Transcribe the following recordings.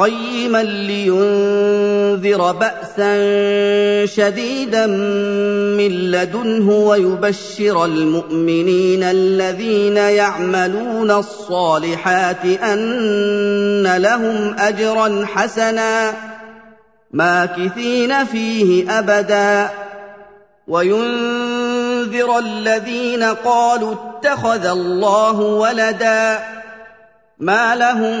قيما لينذر باسا شديدا من لدنه ويبشر المؤمنين الذين يعملون الصالحات أن لهم اجرا حسنا ماكثين فيه ابدا. وينذر الذين قالوا اتخذ الله ولدا. ما لهم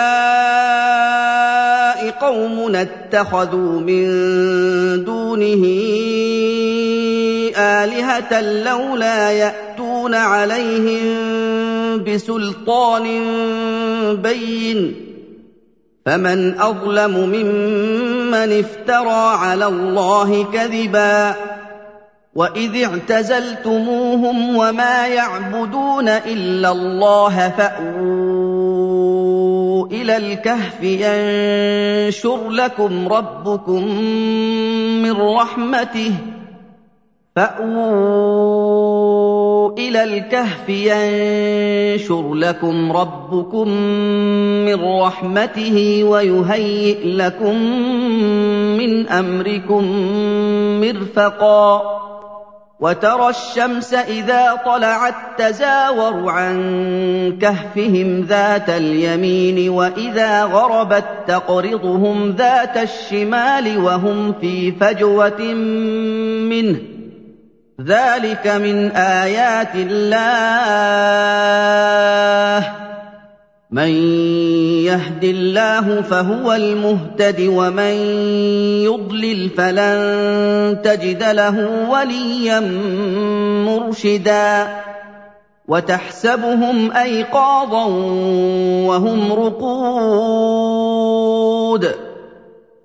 قَوْمُنَا اتَّخَذُوا مِن دُونِهِ آلِهَةً لَّوْلَا يَأْتُونَ عَلَيْهِم بِسُلْطَانٍ بَيِّنٍ ۖ فَمَنْ أَظْلَمُ مِمَّنِ افْتَرَىٰ عَلَى اللَّهِ كَذِبًا وإذ اعتزلتموهم وما يعبدون إلا الله فأووا إلى الكهف ينشر لكم ربكم من رحمته. فأووا إلى الكهف ينشر لكم ربكم من رحمته ويهيئ لكم من أمركم مرفقا. وترى الشمس إذا طلعت تزاور عن كهفهم ذات اليمين وإذا غربت تقرضهم ذات الشمال وهم في فجوة منه. ذلك من آيات الله. من يهد الله فهو المهتد ومن يضلل فلن تجد له وليا مرشدا وتحسبهم أيقاظا وهم رقود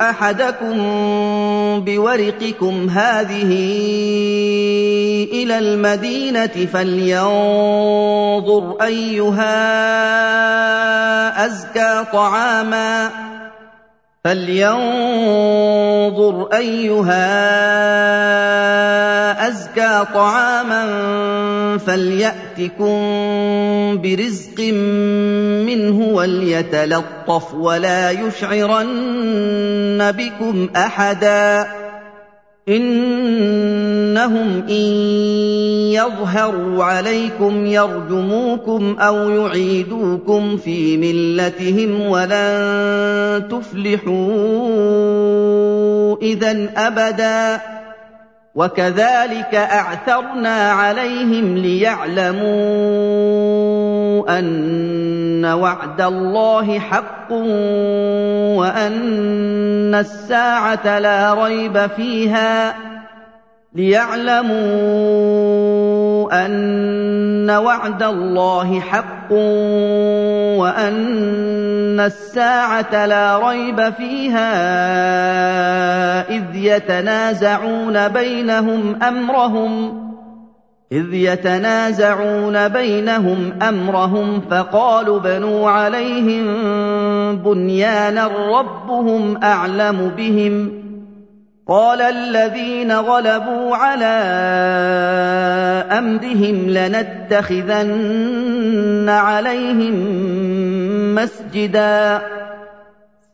أحدكم بورقكم هذه إلى المدينة فلينظر أيها أزكى طعاما فلينظر ايها ازكى طعاما فلياتكم برزق منه وليتلطف ولا يشعرن بكم احدا إنهم إن يظهروا عليكم يرجموكم أو يعيدوكم في ملتهم ولن تفلحوا اذا أبدا. وكذلك أعثرنا عليهم ليعلموا أن وعد الله حق وأن الساعة لا ريب فيها ليعلموا أن وعد الله حق وأن الساعة لا ريب فيها إذ يتنازعون بينهم أمرهم إذ يتنازعون بينهم أمرهم فقالوا بنوا عليهم بنيانا ربهم أعلم بهم قال الذين غلبوا على أمرهم لنتخذن عليهم مسجدا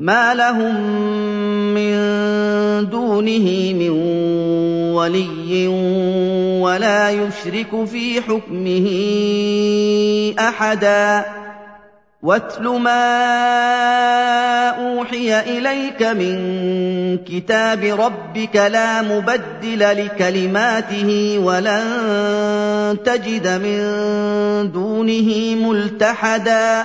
ما لهم من دونه من ولي ولا يشرك في حكمه احدا واتل ما اوحي اليك من كتاب ربك لا مبدل لكلماته ولن تجد من دونه ملتحدا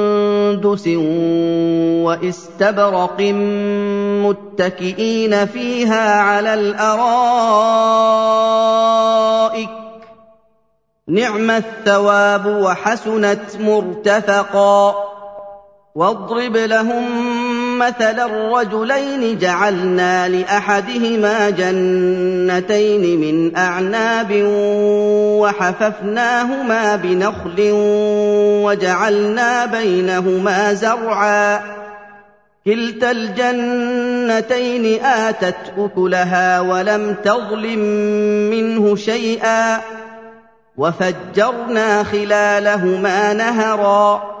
وَإِسْتَبْرَقٍ مُّتَّكِئِينَ فِيهَا عَلَى الْأَرَائِكِ ۚ. نِعْمَ الثَّوَابُ وَحَسُنَتْ مُرْتَفَقًا. وَاضْرِبْ لَهُم مَّثَلًا رَّجُلَيْنِ جَعَلْنَا لِأَحَدِهِمَا جَنَّتَيْنِ مِنْ أَعْنَابٍ وَحَفَفْنَاهُمَا بِنَخْلٍ وَجَعَلْنَا بَيْنَهُمَا زَرْعًا. كِلْتَا الْجَنَّتَيْنِ آتَتْ أُكُلَهَا وَلَمْ تَظْلِم مِّنْهُ شَيْئًا. وَفَجَّرْنَا خِلَالَهُمَا نَهَرًا.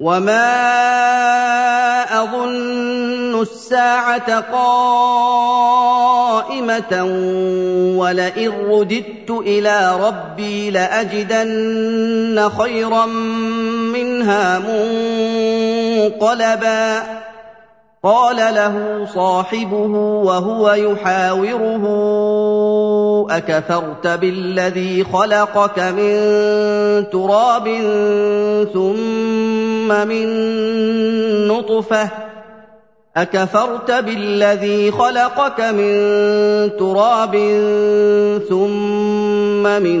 وما اظن الساعة قائمه ولئن رددت إلى ربي لاجدن خيرا منها منقلبا قال له صاحبه وهو يحاوره أكفرت بالذي خلقك من تراب ثم من نطفة أكفرت بالذي خلقك من تراب ثم من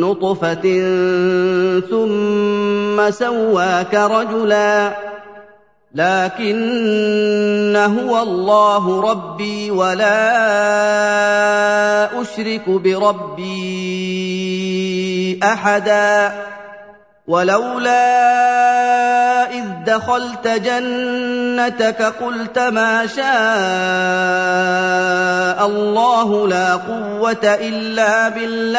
نطفة ثم سواك رجلا لكن هو الله ربي ولا أشرك بربي أحدا. ولولا إذ دخلت جنتك قلت ما شاء الله لا قوة إلا بالله.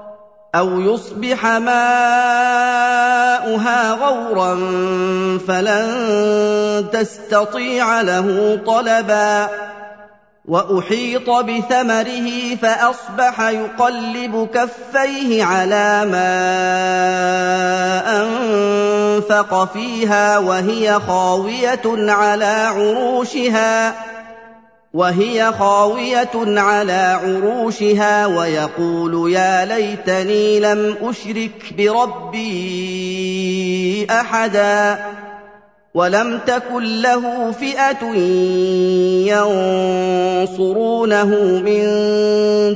أَوْ يُصْبِحَ مَاؤُهَا غَوْرًا فَلَن تَسْتَطِيعَ لَهُ طَلَبًا وَأُحِيطَ بِثَمَرِهِ فَأَصْبَحَ يُقَلِّبُ كَفَّيْهِ عَلَىٰ مَا أَنفَقَ فِيهَا وَهِيَ خَاوِيَةٌ عَلَىٰ عُرُوشِهَا وهي خاوية على عروشها ويقول يا ليتني لم أشرك بربي أحدا ولم تكن له فئة ينصرونه من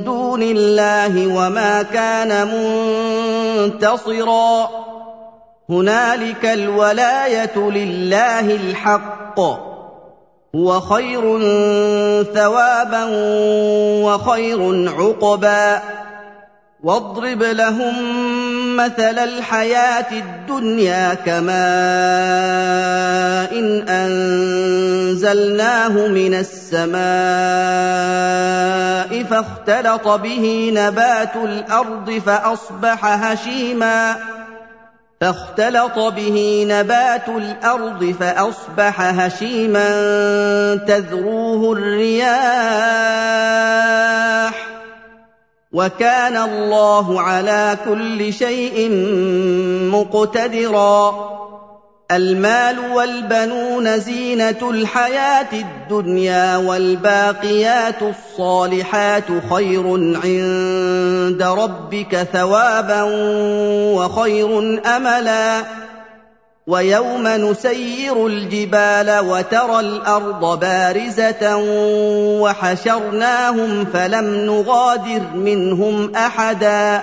دون الله وما كان منتصرا. هنالك الولاية لله الحق. هو خير ثوابا وخير عقبا. واضرب لهم مثل الحياة الدنيا كماء إن أنزلناه من السماء فاختلط به نبات الأرض فأصبح هشيما. فاختلط به نبات الأرض فأصبح هشيما تذروه الرياح وكان الله على كل شيء مقتدرا المال والبنون زينة الحياة الدنيا والباقيات الصالحات خير عند ربك ثوابا وخير أملا. ويوم نسير الجبال وترى الأرض بارزة وحشرناهم فلم نغادر منهم أحدا.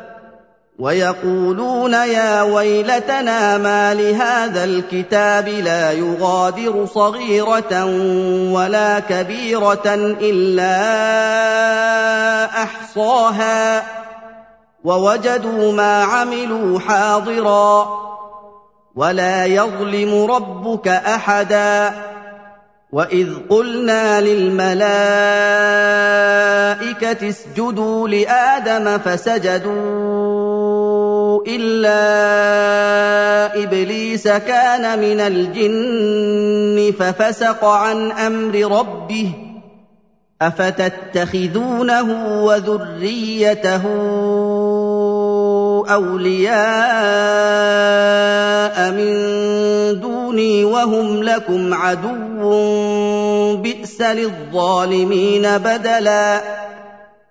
ويقولون يا ويلتنا ما لهذا الكتاب لا يغادر صغيرة ولا كبيرة إلا أحصاها ووجدوا ما عملوا حاضرا ولا يظلم ربك أحدا وإذ قلنا للملائكة اسجدوا لآدم فسجدوا إلا إبليس كان من الجن ففسق عن أمر ربه أفتتخذونه وذريته أولياء من دوني وهم لكم عدو بئس للظالمين بدلا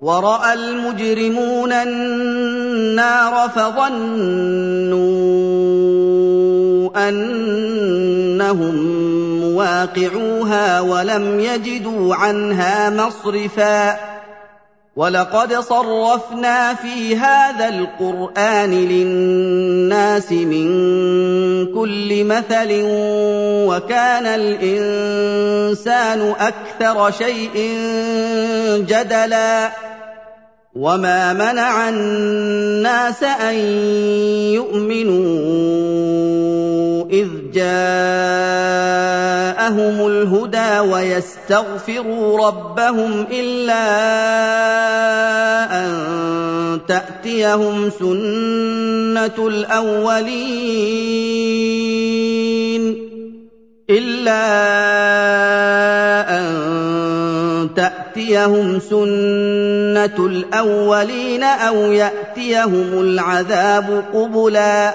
ورأى المجرمون النار فظنوا أنهم مواقعوها ولم يجدوا عنها مصرفا ولقد صرفنا في هذا القران للناس من كل مثل وكان الانسان أكثر شيء جدلا وما منع الناس ان يؤمنوا إذ جاءهم الهدى ويستغفروا ربهم إلا أن تأتيهم سنة الأولين إلا أن تأتيهم سنة الأولين أو يأتيهم العذاب قبلا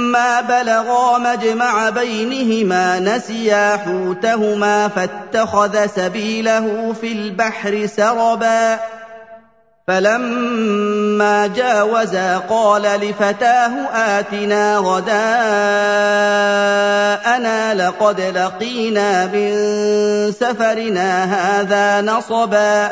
بلغا مجمع بينهما نسيا حوتهما فاتخذ سبيله في البحر سربا فلما جاوزا قال لفتاه اتنا غداءنا لقد لقينا من سفرنا هذا نصبا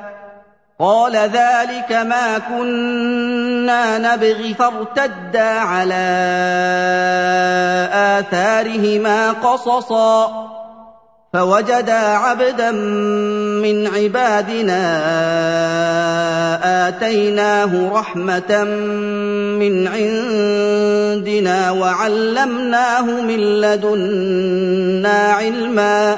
قال ذلك ما كنا نبغي فارتدا على آثارهما قصصا. فوجدا عبدا من عبادنا آتيناه رحمة من عندنا وعلمناه من لدنا علما.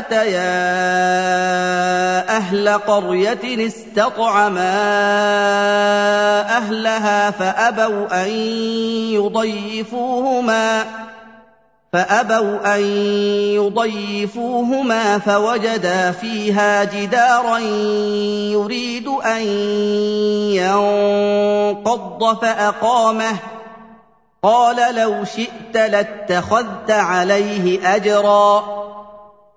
اتيا أهل قريه استطعما اهلها فابوا ان يضيفوهما فابوا ان يضيفوهما فوجدا فيها جدارا يريد ان ينقض فاقامه قال لو شئت لاتخذت عليه اجرا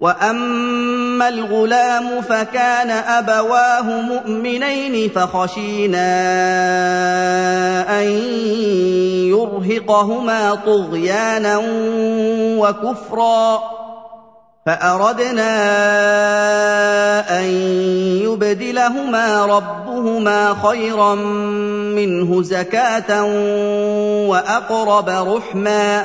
واما الغلام فكان ابواه مؤمنين فخشينا ان يرهقهما طغيانا وكفرا فاردنا ان يبدلهما ربهما خيرا منه زكاه واقرب رحما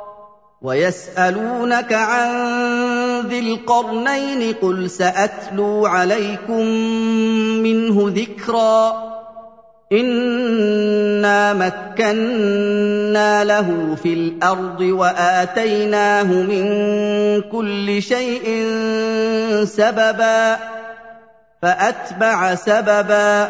ويسألونك عن ذي القرنين قل سأتلو عليكم منه ذكرا. إنا مكنا له في الأرض وآتيناه من كل شيء سببا فأتبع سببا.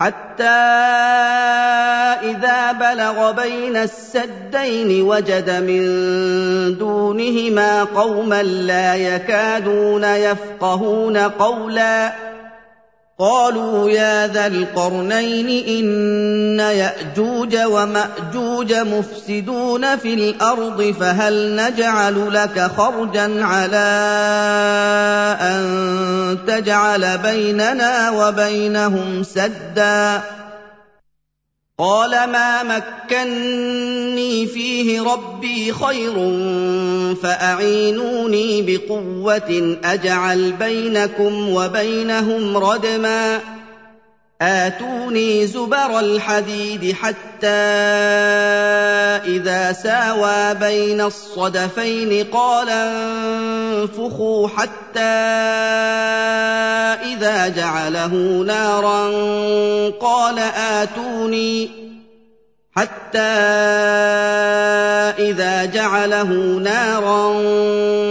حتى إذا بلغ بين السدين وجد من دونهما قوما لا يكادون يفقهون قولا قالوا يا ذا القرنين إن يأجوج ومأجوج مفسدون في الأرض فهل نجعل لك خرجا على أن تجعل بيننا وبينهم سدا قال ما مكني فيه ربي خير فأعينوني بقوة أجعل بينكم وبينهم ردما آتوني زبر الحديد حتى إذا ساوى بين الصدفين قال انفخوا حتى إذا جعله نارا قال آتوني حتى إذا جعله نارا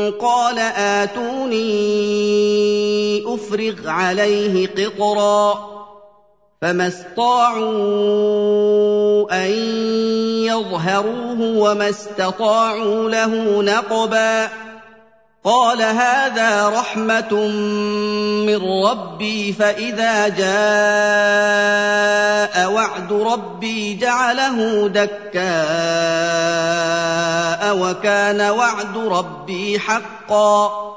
قال آتوني أفرغ عليه قطرا فما استطاعوا ان يظهروه وما استطاعوا له نقبا قال هذا رحمه من ربي فاذا جاء وعد ربي جعله دكاء وكان وعد ربي حقا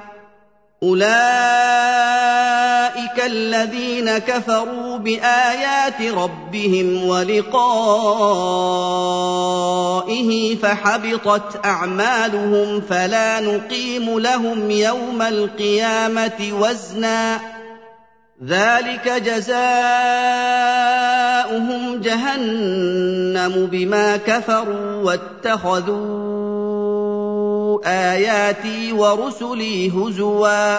اولئك الذين كفروا بايات ربهم ولقائه فحبطت اعمالهم فلا نقيم لهم يوم القيامه وزنا ذلك جزاؤهم جهنم بما كفروا واتخذوا آياتي ورسلي هزوا.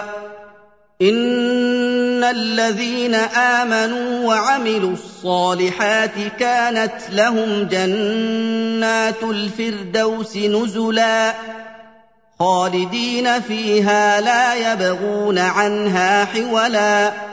إن الذين آمنوا وعملوا الصالحات كانت لهم جنات الفردوس نزلا. خالدين فيها لا يبغون عنها حولا.